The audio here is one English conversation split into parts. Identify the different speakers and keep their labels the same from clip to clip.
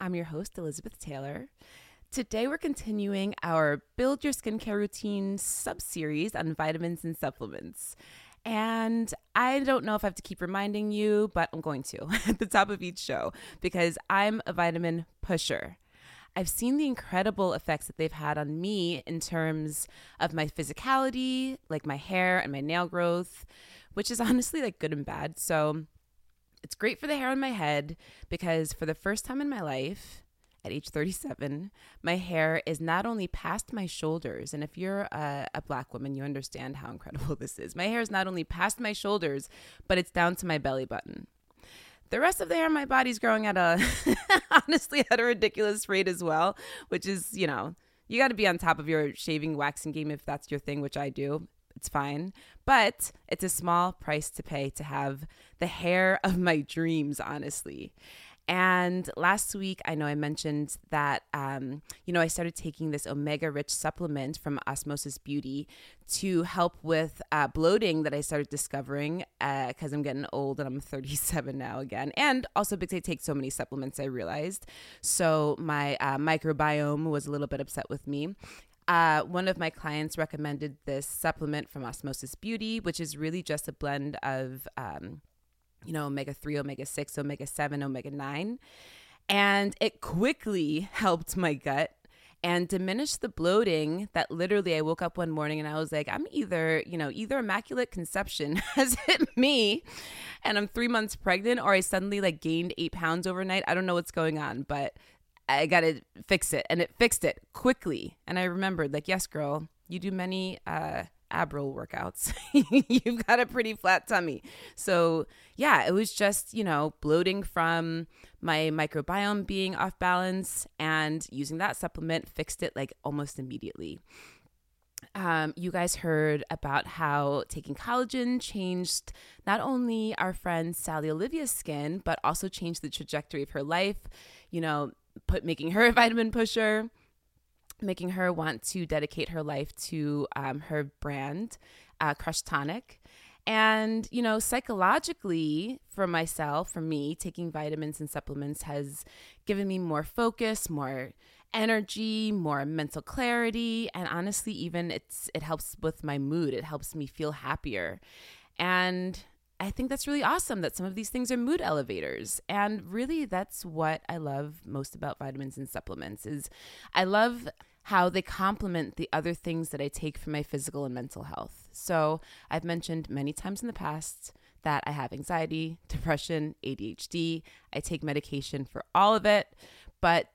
Speaker 1: I'm your host, Elizabeth Taylor. Today, we're continuing our Build Your Skincare Routine sub series on vitamins and supplements. And I don't know if I have to keep reminding you, but I'm going to at the top of each show because I'm a vitamin pusher. I've seen the incredible effects that they've had on me in terms of my physicality, like my hair and my nail growth, which is honestly like good and bad. So, it's great for the hair on my head because for the first time in my life, at age 37, my hair is not only past my shoulders, and if you're a, a, black woman, you understand how incredible this is. My hair is not only past my shoulders, but it's down to my belly button. The rest of the hair on my body's growing at a, honestly, at a ridiculous rate as well, which is, you know, you got to be on top of your shaving waxing game if that's your thing, which I do it's fine. But it's a small price to pay to have the hair of my dreams, honestly. And last week, I know I mentioned that, um, you know, I started taking this omega rich supplement from Osmosis Beauty to help with uh, bloating that I started discovering because uh, I'm getting old and I'm 37 now again. And also because I take so many supplements, I realized. So my uh, microbiome was a little bit upset with me. Uh, one of my clients recommended this supplement from Osmosis Beauty, which is really just a blend of, um, you know, omega 3, omega 6, omega 7, omega 9. And it quickly helped my gut and diminished the bloating that literally I woke up one morning and I was like, I'm either, you know, either immaculate conception has hit me and I'm three months pregnant or I suddenly like gained eight pounds overnight. I don't know what's going on, but I got to fix it. And it fixed it quickly. And I remembered, like, yes, girl, you do many uh, ab roll workouts. You've got a pretty flat tummy. So, yeah, it was just, you know, bloating from my microbiome being off balance and using that supplement fixed it like almost immediately. Um, you guys heard about how taking collagen changed not only our friend Sally Olivia's skin, but also changed the trajectory of her life. You know, put making her a vitamin pusher, making her want to dedicate her life to um, her brand, uh, Crush Tonic. And, you know, psychologically, for myself, for me, taking vitamins and supplements has given me more focus, more energy, more mental clarity, and honestly, even it's it helps with my mood. It helps me feel happier. And I think that's really awesome that some of these things are mood elevators. And really that's what I love most about vitamins and supplements is I love how they complement the other things that I take for my physical and mental health. So, I've mentioned many times in the past that I have anxiety, depression, ADHD. I take medication for all of it, but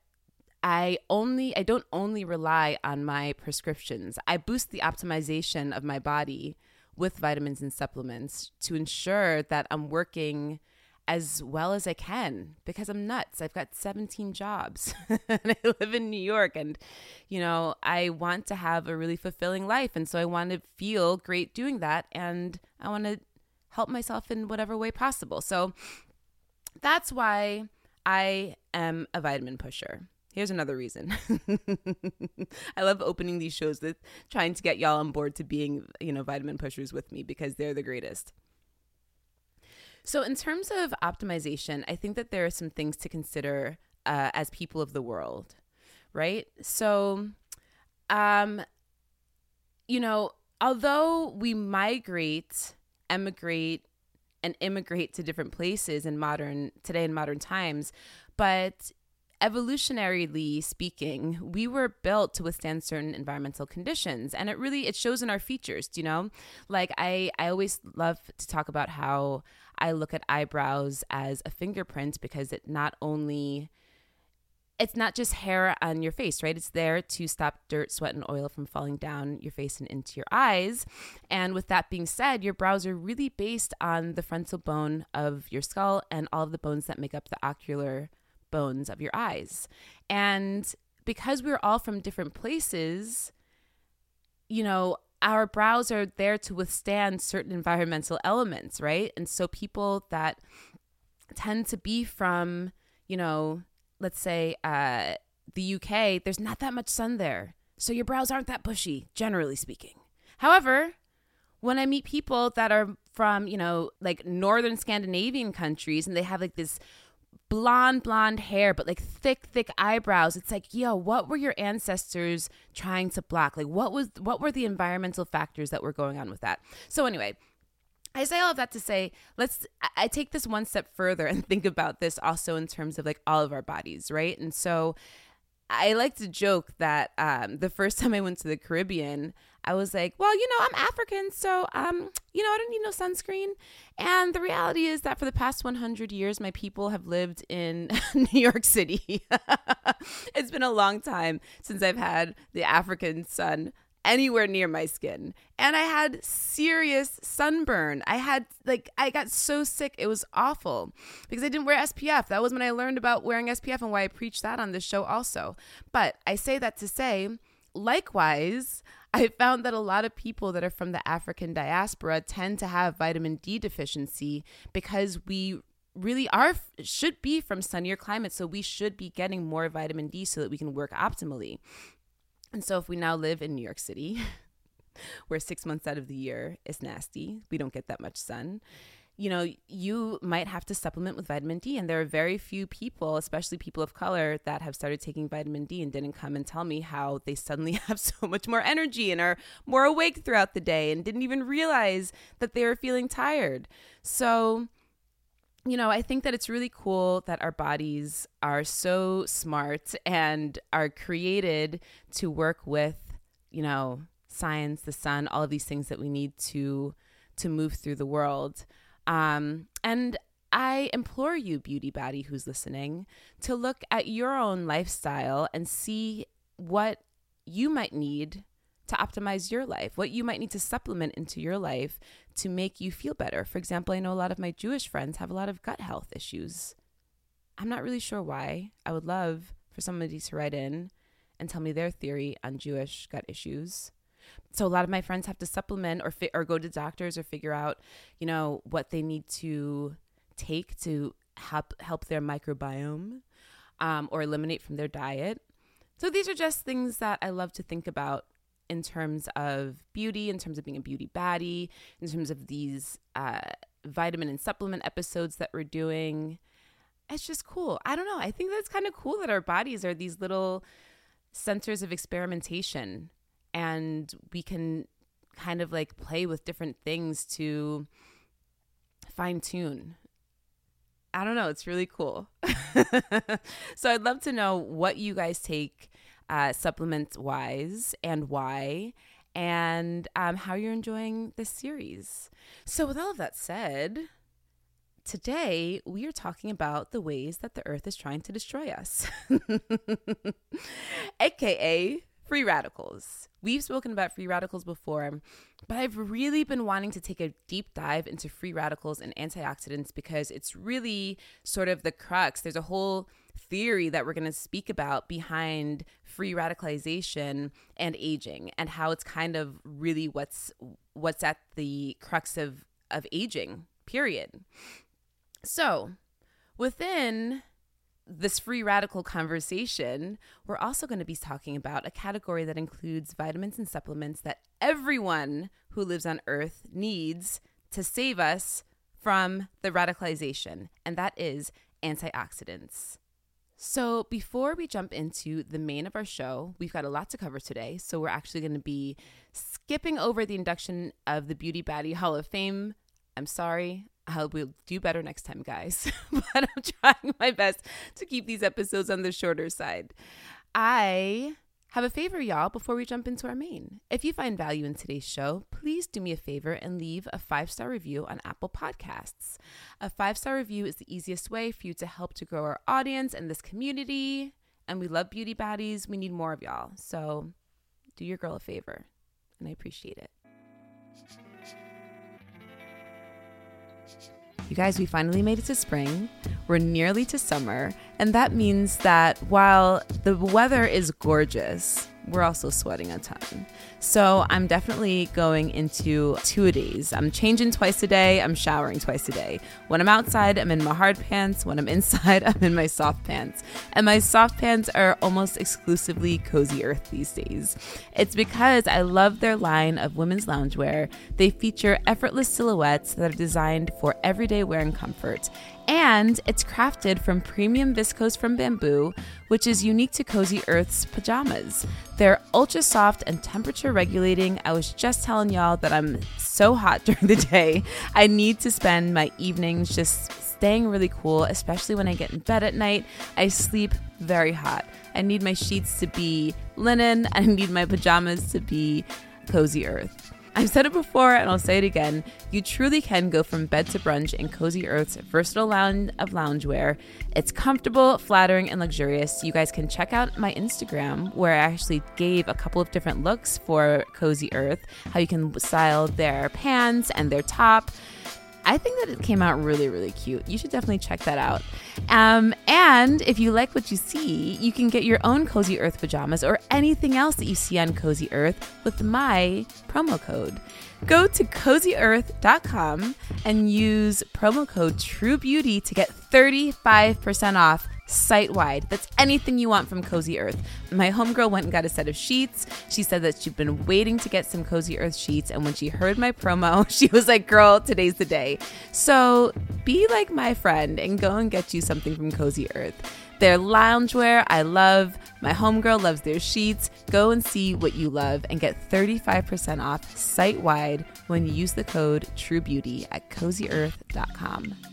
Speaker 1: I only I don't only rely on my prescriptions. I boost the optimization of my body with vitamins and supplements to ensure that I'm working as well as I can because I'm nuts. I've got 17 jobs and I live in New York and you know, I want to have a really fulfilling life and so I want to feel great doing that and I want to help myself in whatever way possible. So that's why I am a vitamin pusher. Here's another reason. I love opening these shows with trying to get y'all on board to being, you know, vitamin pushers with me because they're the greatest. So, in terms of optimization, I think that there are some things to consider uh, as people of the world, right? So, um, you know, although we migrate, emigrate, and immigrate to different places in modern today in modern times but evolutionarily speaking we were built to withstand certain environmental conditions and it really it shows in our features Do you know like i i always love to talk about how i look at eyebrows as a fingerprint because it not only it's not just hair on your face, right? It's there to stop dirt, sweat, and oil from falling down your face and into your eyes. And with that being said, your brows are really based on the frontal bone of your skull and all of the bones that make up the ocular bones of your eyes. And because we're all from different places, you know, our brows are there to withstand certain environmental elements, right? And so people that tend to be from, you know, let's say uh, the UK, there's not that much sun there. So your brows aren't that bushy, generally speaking. However, when I meet people that are from, you know, like northern Scandinavian countries and they have like this blonde, blonde hair, but like thick, thick eyebrows, it's like, yo, what were your ancestors trying to block? Like what was what were the environmental factors that were going on with that? So anyway, I say all of that to say, let's, I take this one step further and think about this also in terms of like all of our bodies, right? And so I like to joke that um, the first time I went to the Caribbean, I was like, well, you know, I'm African, so um, you know, I don't need no sunscreen. And the reality is that for the past 100 years, my people have lived in New York City. it's been a long time since I've had the African sun anywhere near my skin. And I had serious sunburn. I had, like, I got so sick. It was awful because I didn't wear SPF. That was when I learned about wearing SPF and why I preached that on this show also. But I say that to say, likewise, I found that a lot of people that are from the African diaspora tend to have vitamin D deficiency because we really are should be from sunnier climates so we should be getting more vitamin D so that we can work optimally. And so if we now live in New York City, where six months out of the year is nasty, we don't get that much sun. You know, you might have to supplement with vitamin D. And there are very few people, especially people of color, that have started taking vitamin D and didn't come and tell me how they suddenly have so much more energy and are more awake throughout the day and didn't even realize that they were feeling tired. So, you know, I think that it's really cool that our bodies are so smart and are created to work with, you know, science, the sun, all of these things that we need to to move through the world. Um, and I implore you, beauty body who's listening, to look at your own lifestyle and see what you might need to optimize your life, what you might need to supplement into your life to make you feel better. For example, I know a lot of my Jewish friends have a lot of gut health issues. I'm not really sure why. I would love for somebody to write in and tell me their theory on Jewish gut issues. So a lot of my friends have to supplement or fi- or go to doctors or figure out, you know, what they need to take to help help their microbiome um, or eliminate from their diet. So these are just things that I love to think about in terms of beauty, in terms of being a beauty baddie, in terms of these uh, vitamin and supplement episodes that we're doing. It's just cool. I don't know. I think that's kind of cool that our bodies are these little centers of experimentation and we can kind of like play with different things to fine tune. I don't know. It's really cool. so I'd love to know what you guys take uh, supplements wise and why, and um, how you're enjoying this series. So, with all of that said, today we are talking about the ways that the earth is trying to destroy us, aka free radicals. We've spoken about free radicals before, but I've really been wanting to take a deep dive into free radicals and antioxidants because it's really sort of the crux. There's a whole theory that we're going to speak about behind free radicalization and aging and how it's kind of really what's what's at the crux of of aging period so within this free radical conversation, we're also going to be talking about a category that includes vitamins and supplements that everyone who lives on Earth needs to save us from the radicalization, and that is antioxidants. So, before we jump into the main of our show, we've got a lot to cover today. So, we're actually going to be skipping over the induction of the Beauty Baddie Hall of Fame. I'm sorry, I will we'll do better next time, guys. but I'm trying my best to keep these episodes on the shorter side. I have a favor, y'all, before we jump into our main. If you find value in today's show, please do me a favor and leave a five star review on Apple Podcasts. A five star review is the easiest way for you to help to grow our audience and this community. And we love beauty baddies. We need more of y'all. So do your girl a favor, and I appreciate it. You guys, we finally made it to spring. We're nearly to summer. And that means that while the weather is gorgeous, we're also sweating a ton. So I'm definitely going into two a days. I'm changing twice a day. I'm showering twice a day. When I'm outside, I'm in my hard pants. When I'm inside, I'm in my soft pants. And my soft pants are almost exclusively Cozy Earth these days. It's because I love their line of women's loungewear. They feature effortless silhouettes that are designed for everyday wear and comfort. And it's crafted from premium viscose from bamboo, which is unique to Cozy Earth's pajamas. They're ultra soft and temperature regulating. I was just telling y'all that I'm so hot during the day. I need to spend my evenings just staying really cool, especially when I get in bed at night. I sleep very hot. I need my sheets to be linen, I need my pajamas to be Cozy Earth. I've said it before and I'll say it again. You truly can go from bed to brunch in Cozy Earth's versatile line of loungewear. It's comfortable, flattering, and luxurious. You guys can check out my Instagram where I actually gave a couple of different looks for Cozy Earth, how you can style their pants and their top. I think that it came out really, really cute. You should definitely check that out. Um, and if you like what you see, you can get your own Cozy Earth pajamas or anything else that you see on Cozy Earth with my promo code. Go to cozyearth.com and use promo code TrueBeauty to get 35% off site wide. That's anything you want from Cozy Earth. My homegirl went and got a set of sheets. She said that she'd been waiting to get some Cozy Earth sheets. And when she heard my promo, she was like, girl, today's the day. So be like my friend and go and get you something from Cozy Earth. Their loungewear, I love. My homegirl loves their sheets. Go and see what you love and get 35% off site wide when you use the code TrueBeauty at cozyearth.com.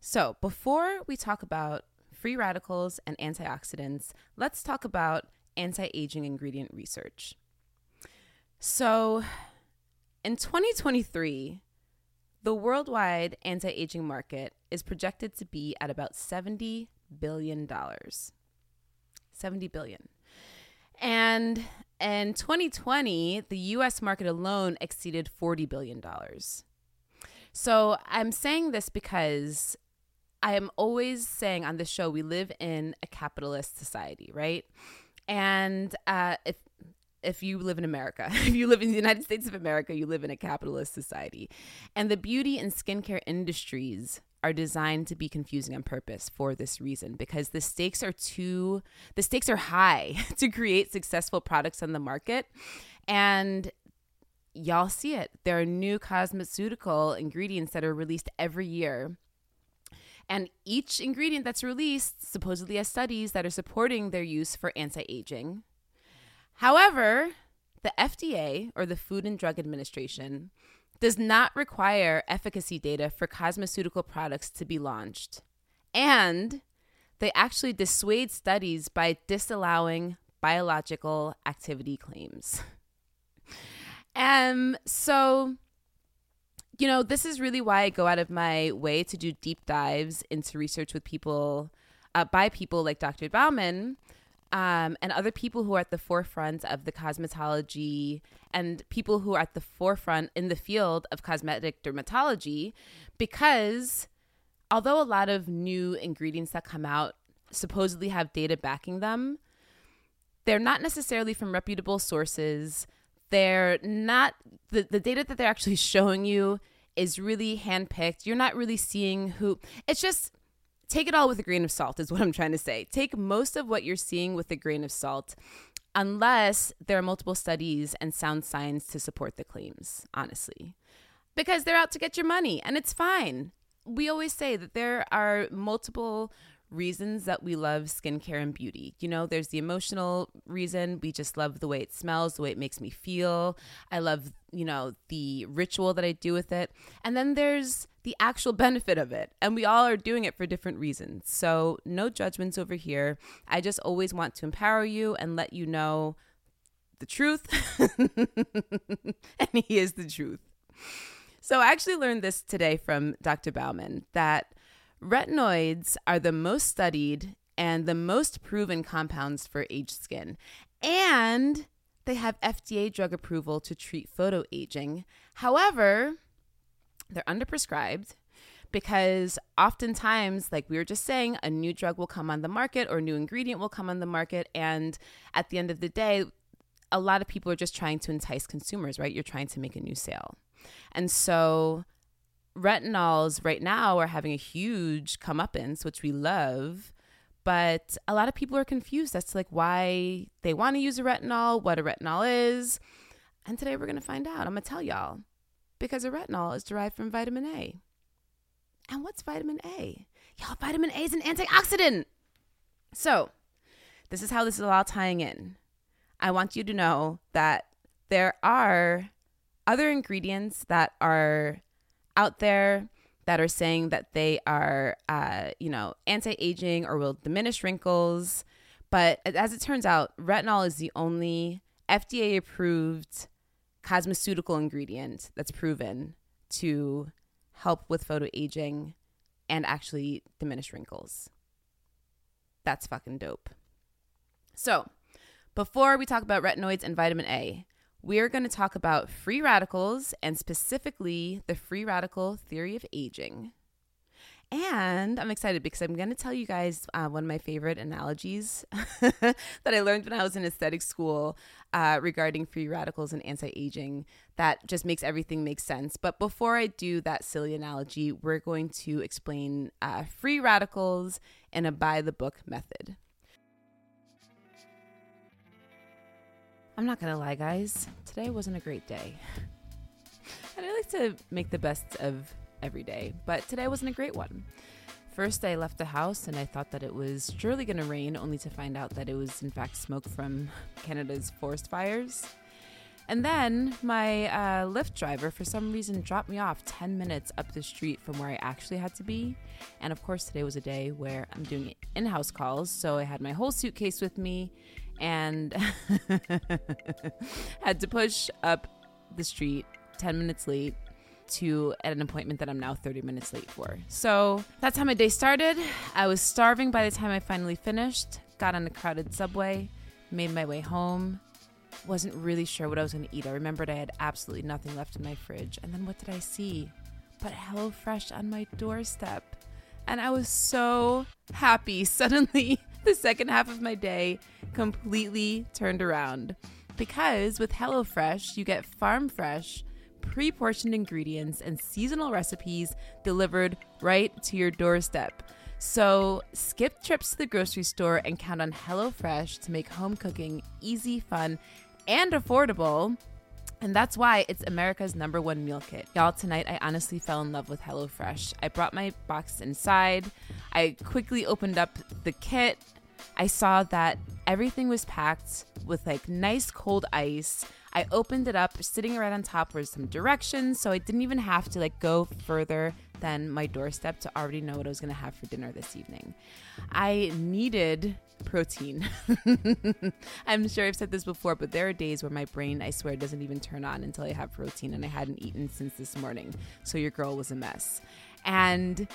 Speaker 1: so before we talk about free radicals and antioxidants, let's talk about anti aging ingredient research. So in 2023, the worldwide anti aging market is projected to be at about $70 billion. 70 billion. And in 2020, the US market alone exceeded $40 billion. So I'm saying this because I am always saying on this show, we live in a capitalist society, right? And uh, if if you live in America, if you live in the United States of America, you live in a capitalist society. And the beauty and skincare industries are designed to be confusing on purpose for this reason because the stakes are too the stakes are high to create successful products on the market. And y'all see it. There are new cosmeceutical ingredients that are released every year and each ingredient that's released supposedly has studies that are supporting their use for anti aging. However, the FDA, or the Food and Drug Administration, does not require efficacy data for cosmeceutical products to be launched. And they actually dissuade studies by disallowing biological activity claims. Um, so you know, this is really why I go out of my way to do deep dives into research with people, uh, by people like Dr. Baumann um, and other people who are at the forefront of the cosmetology and people who are at the forefront in the field of cosmetic dermatology, because although a lot of new ingredients that come out supposedly have data backing them, they're not necessarily from reputable sources. They're not the, the data that they're actually showing you is really handpicked. You're not really seeing who, it's just take it all with a grain of salt, is what I'm trying to say. Take most of what you're seeing with a grain of salt, unless there are multiple studies and sound science to support the claims, honestly. Because they're out to get your money, and it's fine. We always say that there are multiple reasons that we love skincare and beauty. You know, there's the emotional reason. We just love the way it smells, the way it makes me feel. I love, you know, the ritual that I do with it. And then there's the actual benefit of it. And we all are doing it for different reasons. So, no judgments over here. I just always want to empower you and let you know the truth. and he is the truth. So, I actually learned this today from Dr. Baumann that Retinoids are the most studied and the most proven compounds for aged skin. And they have FDA drug approval to treat photoaging. However, they're underprescribed because oftentimes, like we were just saying, a new drug will come on the market or a new ingredient will come on the market. And at the end of the day, a lot of people are just trying to entice consumers, right? You're trying to make a new sale. And so retinols right now are having a huge comeuppance, which we love. But a lot of people are confused as to like why they want to use a retinol, what a retinol is. And today we're going to find out. I'm going to tell y'all because a retinol is derived from vitamin A. And what's vitamin A? Y'all, vitamin A is an antioxidant. So, this is how this is all tying in. I want you to know that there are other ingredients that are out there that are saying that they are, uh, you know, anti aging or will diminish wrinkles. But as it turns out, retinol is the only FDA approved cosmeceutical ingredient that's proven to help with photo aging and actually diminish wrinkles. That's fucking dope. So, before we talk about retinoids and vitamin A, we're going to talk about free radicals and specifically the free radical theory of aging. And I'm excited because I'm going to tell you guys uh, one of my favorite analogies that I learned when I was in aesthetic school uh, regarding free radicals and anti aging that just makes everything make sense. But before I do that silly analogy, we're going to explain uh, free radicals in a by the book method. I'm not gonna lie, guys. Today wasn't a great day. And I like to make the best of every day, but today wasn't a great one. First, I left the house and I thought that it was surely gonna rain, only to find out that it was, in fact, smoke from Canada's forest fires. And then my uh, Lyft driver, for some reason, dropped me off 10 minutes up the street from where I actually had to be. And of course, today was a day where I'm doing in house calls. So I had my whole suitcase with me and had to push up the street 10 minutes late to an appointment that I'm now 30 minutes late for. So that's how my day started. I was starving by the time I finally finished, got on a crowded subway, made my way home. Wasn't really sure what I was going to eat. I remembered I had absolutely nothing left in my fridge. And then what did I see? But HelloFresh on my doorstep. And I was so happy. Suddenly, the second half of my day completely turned around. Because with HelloFresh, you get farm fresh, pre portioned ingredients and seasonal recipes delivered right to your doorstep. So skip trips to the grocery store and count on HelloFresh to make home cooking easy, fun, and affordable. And that's why it's America's number one meal kit. Y'all, tonight I honestly fell in love with HelloFresh. I brought my box inside. I quickly opened up the kit. I saw that everything was packed with like nice cold ice. I opened it up, sitting right on top were some directions, so I didn't even have to like go further than my doorstep to already know what I was to have for dinner this evening. I needed protein. I'm sure I've said this before, but there are days where my brain, I swear, doesn't even turn on until I have protein, and I hadn't eaten since this morning. So your girl was a mess. And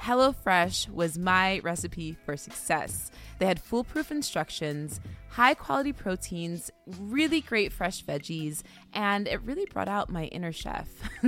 Speaker 1: HelloFresh was my recipe for success. They had foolproof instructions, high quality proteins, really great fresh veggies, and it really brought out my inner chef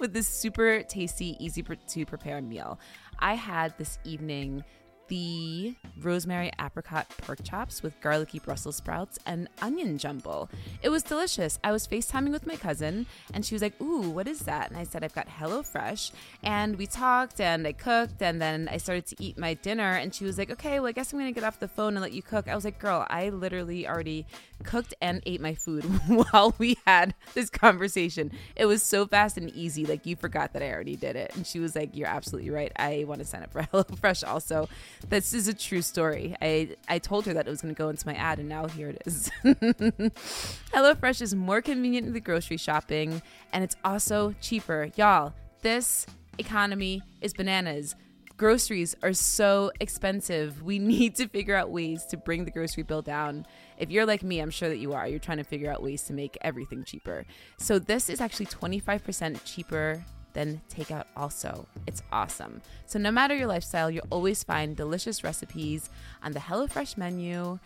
Speaker 1: with this super tasty, easy to prepare meal. I had this evening the rosemary apricot pork chops with garlicky Brussels sprouts and onion jumble. It was delicious. I was FaceTiming with my cousin and she was like, Ooh, what is that? And I said, I've got HelloFresh. And we talked and I cooked and then I started to eat my dinner. And she was like, Okay, well, I guess I'm going to get off the phone and let you cook. I was like, Girl, I literally already cooked and ate my food while we had this conversation. It was so fast and easy. Like, you forgot that I already did it. And she was like, You're absolutely right. I want to sign up for HelloFresh also. This is a true story. I, I told her that it was going to go into my ad, and now here it is. HelloFresh is more convenient than grocery shopping, and it's also cheaper. Y'all, this economy is bananas. Groceries are so expensive. We need to figure out ways to bring the grocery bill down. If you're like me, I'm sure that you are. You're trying to figure out ways to make everything cheaper. So, this is actually 25% cheaper than takeout also. It's awesome. So, no matter your lifestyle, you'll always find delicious recipes on the HelloFresh menu.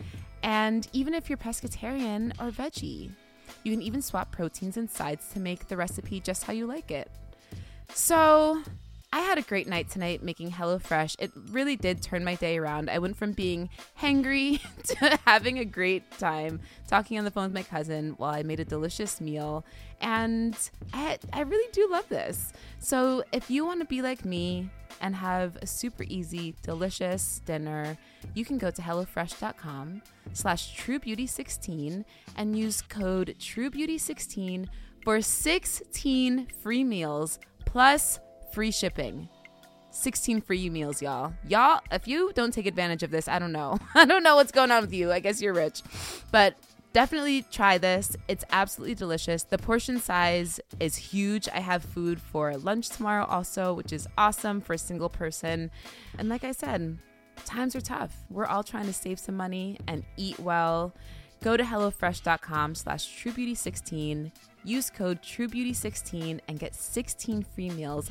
Speaker 1: And even if you're pescatarian or veggie, you can even swap proteins and sides to make the recipe just how you like it. So, I had a great night tonight making HelloFresh. It really did turn my day around. I went from being hangry to having a great time talking on the phone with my cousin while I made a delicious meal. And I, I really do love this. So if you want to be like me and have a super easy, delicious dinner, you can go to HelloFresh.com slash TrueBeauty16 and use code TrueBeauty16 for 16 free meals plus free shipping. 16 free meals, y'all. Y'all, if you don't take advantage of this, I don't know. I don't know what's going on with you. I guess you're rich. But definitely try this. It's absolutely delicious. The portion size is huge. I have food for lunch tomorrow also, which is awesome for a single person. And like I said, times are tough. We're all trying to save some money and eat well. Go to HelloFresh.com slash TrueBeauty16. Use code TrueBeauty16 and get 16 free meals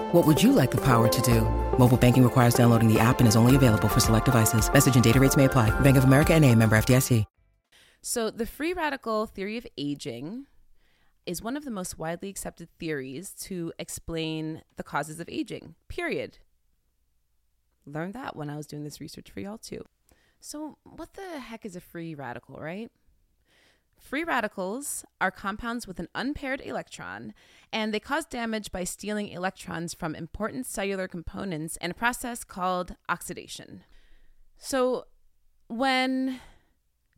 Speaker 2: What would you like the power to do? Mobile banking requires downloading the app and is only available for select devices. Message and data rates may apply. Bank of America and a member FDIC.
Speaker 1: So the free radical theory of aging is one of the most widely accepted theories to explain the causes of aging, period. Learned that when I was doing this research for y'all too. So what the heck is a free radical, right? Free radicals are compounds with an unpaired electron, and they cause damage by stealing electrons from important cellular components in a process called oxidation. So, when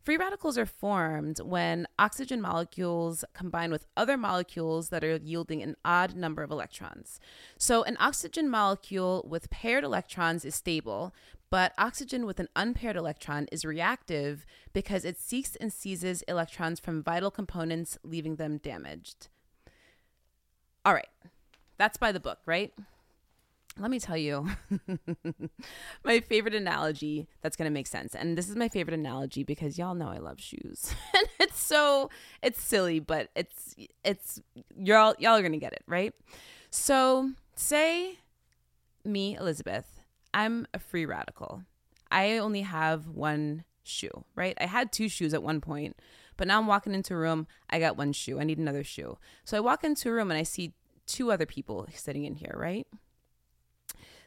Speaker 1: free radicals are formed when oxygen molecules combine with other molecules that are yielding an odd number of electrons. So, an oxygen molecule with paired electrons is stable, but oxygen with an unpaired electron is reactive because it seeks and seizes electrons from vital components, leaving them damaged. All right, that's by the book, right? Let me tell you my favorite analogy that's going to make sense. And this is my favorite analogy because y'all know I love shoes. and it's so it's silly, but it's it's y'all y'all are going to get it, right? So, say me, Elizabeth, I'm a free radical. I only have one shoe, right? I had two shoes at one point, but now I'm walking into a room, I got one shoe. I need another shoe. So I walk into a room and I see two other people sitting in here, right?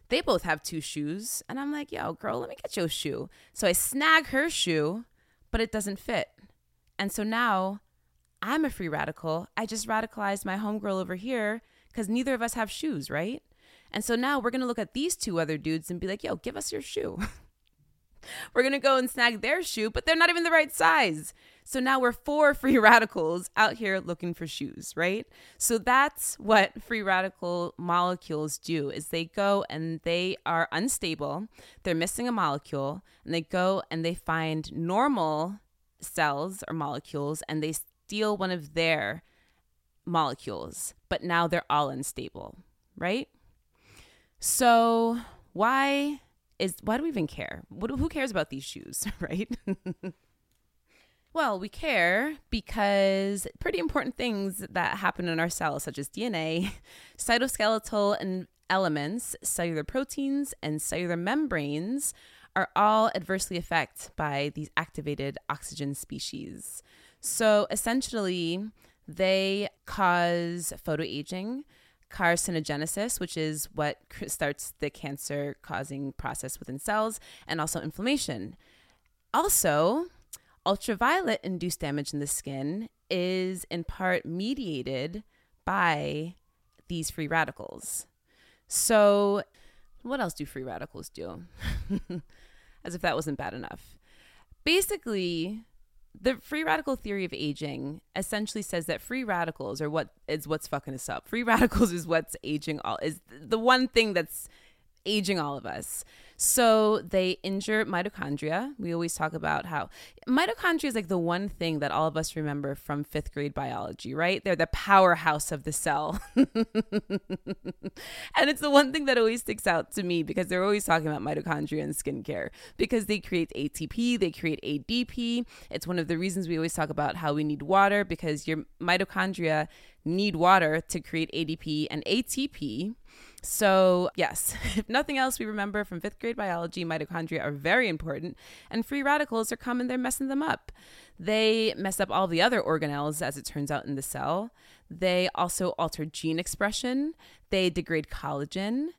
Speaker 1: They both have two shoes. And I'm like, yo, girl, let me get your shoe. So I snag her shoe, but it doesn't fit. And so now I'm a free radical. I just radicalized my homegirl over here because neither of us have shoes, right? And so now we're going to look at these two other dudes and be like, yo, give us your shoe. we're going to go and snag their shoe, but they're not even the right size. So now we're four free radicals out here looking for shoes, right? So that's what free radical molecules do is they go and they are unstable. They're missing a molecule and they go and they find normal cells or molecules and they steal one of their molecules, but now they're all unstable, right? So why is why do we even care? What, who cares about these shoes, right? well, we care because pretty important things that happen in our cells, such as DNA, cytoskeletal and elements, cellular proteins, and cellular membranes, are all adversely affected by these activated oxygen species. So essentially, they cause photoaging, carcinogenesis, which is what starts the cancer causing process within cells, and also inflammation. Also, ultraviolet induced damage in the skin is in part mediated by these free radicals. So, what else do free radicals do? As if that wasn't bad enough. Basically, the free radical theory of aging essentially says that free radicals are what is what's fucking us up. Free radicals is what's aging all is the one thing that's aging all of us. So they injure mitochondria. We always talk about how mitochondria is like the one thing that all of us remember from fifth grade biology, right? They're the powerhouse of the cell. and it's the one thing that always sticks out to me because they're always talking about mitochondria and skincare because they create ATP, they create ADP. It's one of the reasons we always talk about how we need water because your mitochondria need water to create ADP and ATP. So, yes, if nothing else, we remember from fifth grade biology, mitochondria are very important, and free radicals are coming, they're messing them up. They mess up all the other organelles, as it turns out, in the cell. They also alter gene expression, they degrade collagen.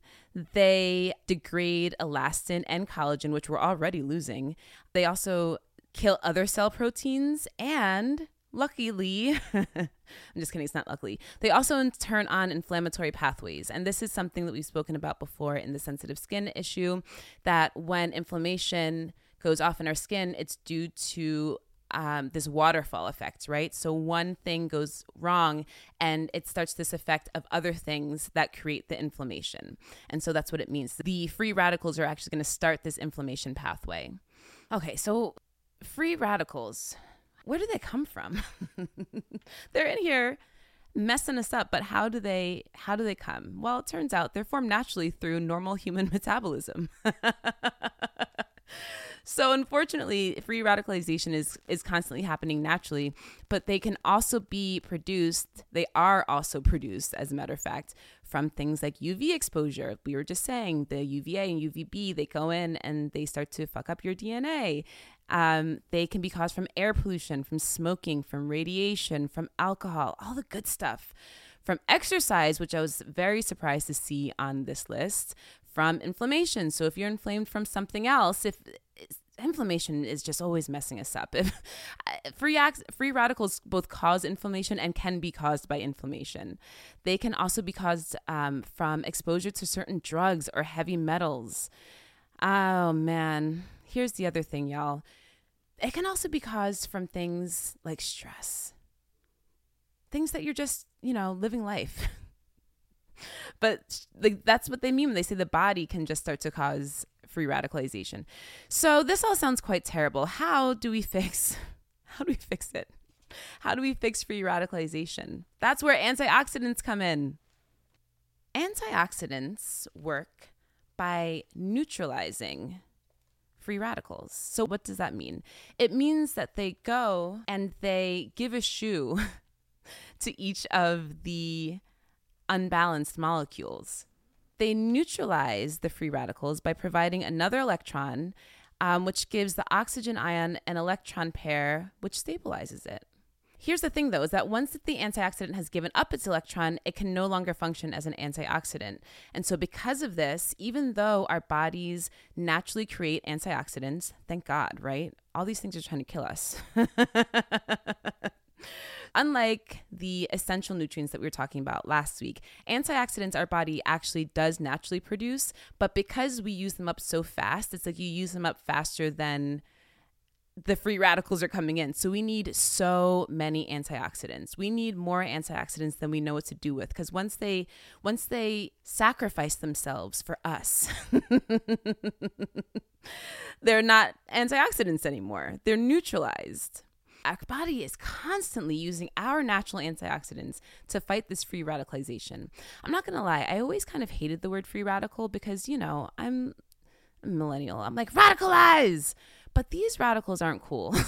Speaker 1: They degrade elastin and collagen, which we're already losing. They also kill other cell proteins and luckily, I'm just kidding, it's not luckily. They also turn on inflammatory pathways. And this is something that we've spoken about before in the sensitive skin issue that when inflammation goes off in our skin, it's due to um, this waterfall effect, right? So one thing goes wrong and it starts this effect of other things that create the inflammation. And so that's what it means. The free radicals are actually going to start this inflammation pathway. Okay, so free radicals where do they come from? they're in here messing us up, but how do they how do they come? Well, it turns out they're formed naturally through normal human metabolism. so unfortunately, free radicalization is is constantly happening naturally, but they can also be produced, they are also produced as a matter of fact from things like UV exposure. We were just saying the UVA and UVB, they go in and they start to fuck up your DNA. Um, they can be caused from air pollution, from smoking, from radiation, from alcohol, all the good stuff. From exercise, which I was very surprised to see on this list, from inflammation. So if you're inflamed from something else, if inflammation is just always messing us up. If free free radicals both cause inflammation and can be caused by inflammation, they can also be caused um, from exposure to certain drugs or heavy metals. Oh man, here's the other thing, y'all. It can also be caused from things like stress, things that you're just, you know, living life. but like that's what they mean when they say the body can just start to cause free radicalization. So this all sounds quite terrible. How do we fix how do we fix it? How do we fix free radicalization? That's where antioxidants come in. Antioxidants work by neutralizing free radicals. So, what does that mean? It means that they go and they give a shoe to each of the unbalanced molecules. They neutralize the free radicals by providing another electron, um, which gives the oxygen ion an electron pair, which stabilizes it. Here's the thing though, is that once the antioxidant has given up its electron, it can no longer function as an antioxidant. And so because of this, even though our bodies naturally create antioxidants, thank God, right? All these things are trying to kill us. Unlike the essential nutrients that we were talking about last week, antioxidants our body actually does naturally produce, but because we use them up so fast, it's like you use them up faster than the free radicals are coming in. So we need so many antioxidants. We need more antioxidants than we know what to do with because once they once they sacrifice themselves for us, they're not antioxidants anymore. They're neutralized. Our body is constantly using our natural antioxidants to fight this free radicalization. I'm not to lie, I always kind of hated the word free radical because, you know, I'm a millennial. I'm like, radicalize. But these radicals aren't cool.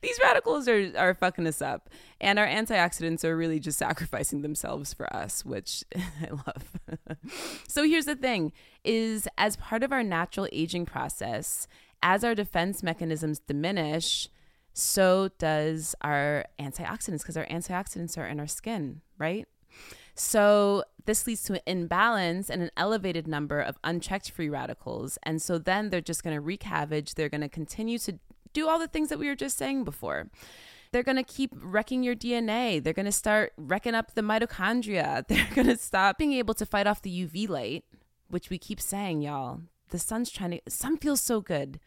Speaker 1: these radicals are, are fucking us up. And our antioxidants are really just sacrificing themselves for us, which I love. so here's the thing is as part of our natural aging process, as our defense mechanisms diminish, so does our antioxidants because our antioxidants are in our skin, right? So this leads to an imbalance and an elevated number of unchecked free radicals. And so then they're just going to wreak havoc. They're going to continue to do all the things that we were just saying before. They're going to keep wrecking your DNA. They're going to start wrecking up the mitochondria. They're going to stop being able to fight off the UV light, which we keep saying, y'all. The sun's trying to, sun feels so good.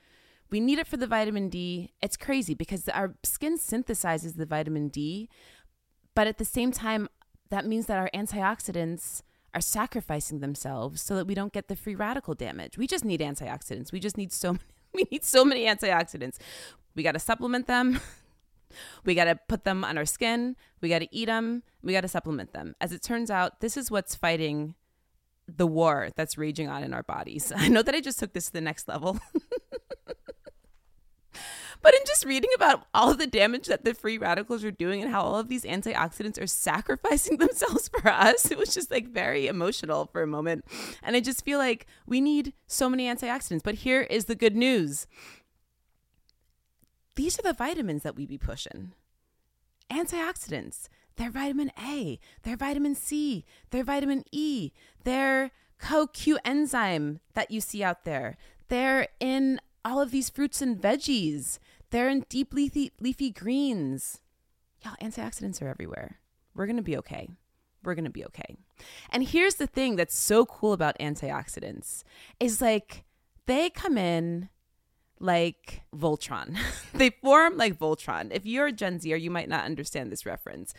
Speaker 1: We need it for the vitamin D. It's crazy because our skin synthesizes the vitamin D, but at the same time, that means that our antioxidants are sacrificing themselves so that we don't get the free radical damage. We just need antioxidants. We just need so many, we need so many antioxidants. We got to supplement them. We got to put them on our skin. We got to eat them. We got to supplement them. As it turns out, this is what's fighting the war that's raging on in our bodies. I know that I just took this to the next level. But in just reading about all of the damage that the free radicals are doing and how all of these antioxidants are sacrificing themselves for us, it was just like very emotional for a moment. And I just feel like we need so many antioxidants. But here is the good news these are the vitamins that we be pushing antioxidants. They're vitamin A, they're vitamin C, they're vitamin E, they're CoQ enzyme that you see out there. They're in all of these fruits and veggies. They're in deep leafy, leafy greens. Y'all, antioxidants are everywhere. We're going to be okay. We're going to be okay. And here's the thing that's so cool about antioxidants is like they come in like Voltron. they form like Voltron. If you're a Gen Zer, you might not understand this reference.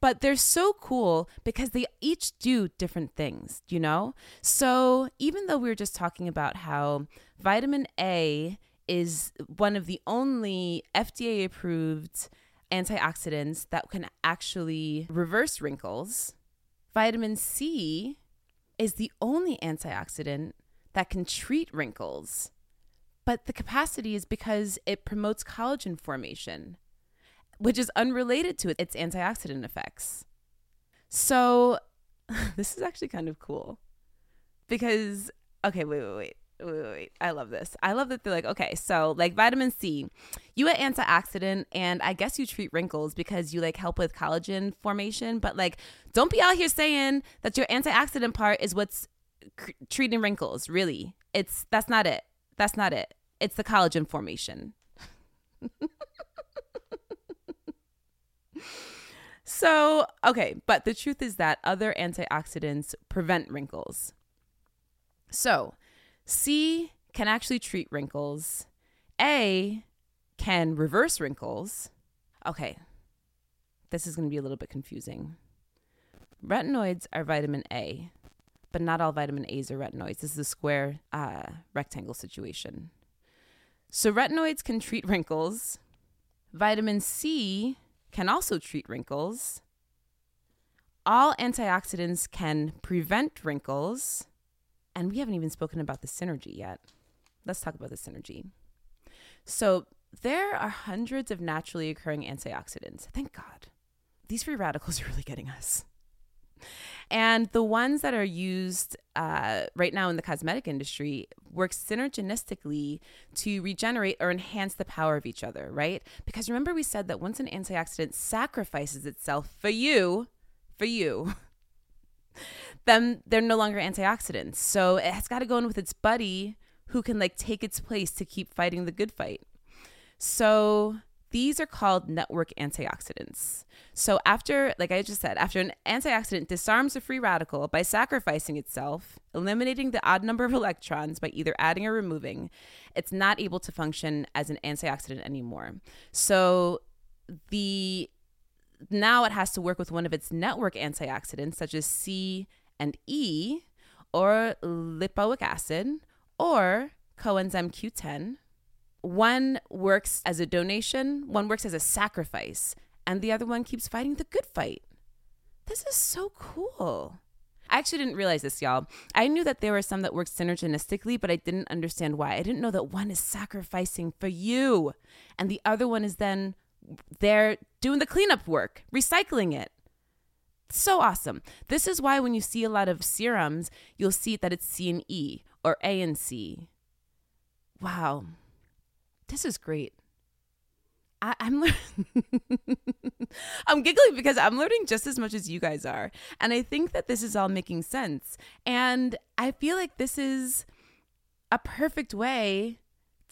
Speaker 1: But they're so cool because they each do different things, you know? So even though we were just talking about how vitamin A is one of the only FDA approved antioxidants that can actually reverse wrinkles. Vitamin C is the only antioxidant that can treat wrinkles, but the capacity is because it promotes collagen formation, which is unrelated to its antioxidant effects. So, this is actually kind of cool because, okay, wait, wait, wait wait, wait, wait. I love this. I love that they're like, okay, so like vitamin C, you an antioxidant, and I guess you treat wrinkles because you like help with collagen formation. But like, don't be out here saying that your antioxidant part is what's cr- treating wrinkles. Really, it's that's not it. That's not it. It's the collagen formation. so, okay, but the truth is that other antioxidants prevent wrinkles. So, C can actually treat wrinkles. A can reverse wrinkles. Okay, this is going to be a little bit confusing. Retinoids are vitamin A, but not all vitamin A's are retinoids. This is a square uh, rectangle situation. So, retinoids can treat wrinkles. Vitamin C can also treat wrinkles. All antioxidants can prevent wrinkles. And we haven't even spoken about the synergy yet. Let's talk about the synergy. So, there are hundreds of naturally occurring antioxidants. Thank God. These free radicals are really getting us. And the ones that are used uh, right now in the cosmetic industry work synergistically to regenerate or enhance the power of each other, right? Because remember, we said that once an antioxidant sacrifices itself for you, for you, then they're no longer antioxidants. So it has got to go in with its buddy who can like take its place to keep fighting the good fight. So these are called network antioxidants. So after, like I just said, after an antioxidant disarms a free radical by sacrificing itself, eliminating the odd number of electrons by either adding or removing, it's not able to function as an antioxidant anymore. So the now it has to work with one of its network antioxidants, such as C and E, or lipoic acid, or coenzyme Q10. One works as a donation, one works as a sacrifice, and the other one keeps fighting the good fight. This is so cool. I actually didn't realize this, y'all. I knew that there were some that worked synergistically, but I didn't understand why. I didn't know that one is sacrificing for you, and the other one is then they're doing the cleanup work, recycling it. So awesome. This is why when you see a lot of serums, you'll see that it's C and E or A and C. Wow. This is great. I, am le- I'm giggling because I'm learning just as much as you guys are. And I think that this is all making sense. And I feel like this is a perfect way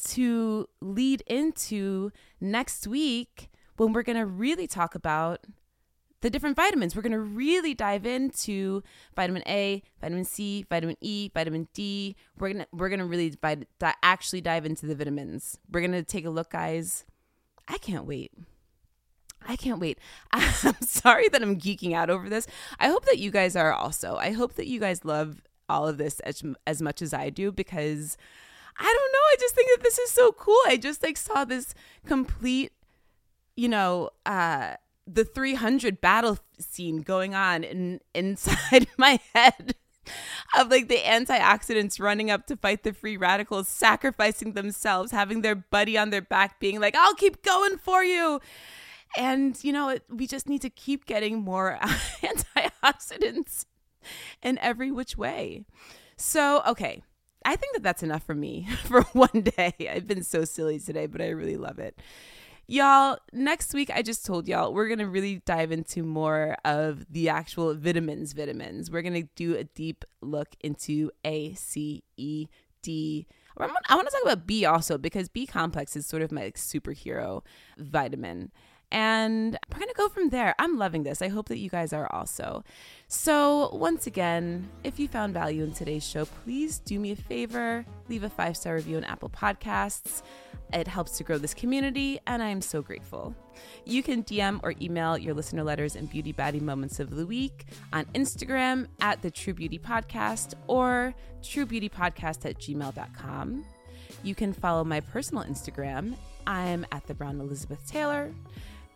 Speaker 1: to lead into next week when we're going to really talk about the different vitamins. We're going to really dive into vitamin A, vitamin C, vitamin E, vitamin D. We're going to we're going to really di- actually dive into the vitamins. We're going to take a look guys. I can't wait. I can't wait. I'm sorry that I'm geeking out over this. I hope that you guys are also. I hope that you guys love all of this as, as much as I do because I don't know. I just think that this is so cool. I just like saw this complete, you know, uh the 300 battle scene going on in inside my head of like the antioxidants running up to fight the free radicals, sacrificing themselves, having their buddy on their back, being like, I'll keep going for you. And, you know, it, we just need to keep getting more antioxidants in every which way. So, okay. I think that that's enough for me for one day. I've been so silly today, but I really love it. Y'all, next week, I just told y'all, we're going to really dive into more of the actual vitamins, vitamins. We're going to do a deep look into A, C, E, D. I want to talk about B also because B complex is sort of my like, superhero vitamin. And we're going to go from there. I'm loving this. I hope that you guys are also. So, once again, if you found value in today's show, please do me a favor leave a five star review on Apple Podcasts. It helps to grow this community, and I am so grateful. You can DM or email your listener letters and beauty baddie moments of the week on Instagram at the True Beauty Podcast or truebeautypodcast at gmail.com. You can follow my personal Instagram. I'm at the Brown Elizabeth Taylor.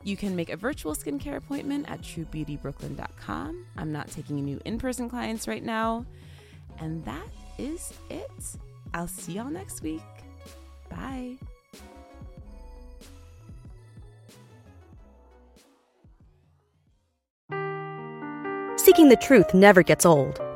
Speaker 1: You can make a virtual skincare appointment at truebeautybrooklyn.com. I'm not taking new in person clients right now. And that is it. I'll see y'all next week. Bye.
Speaker 3: Seeking the truth never gets old.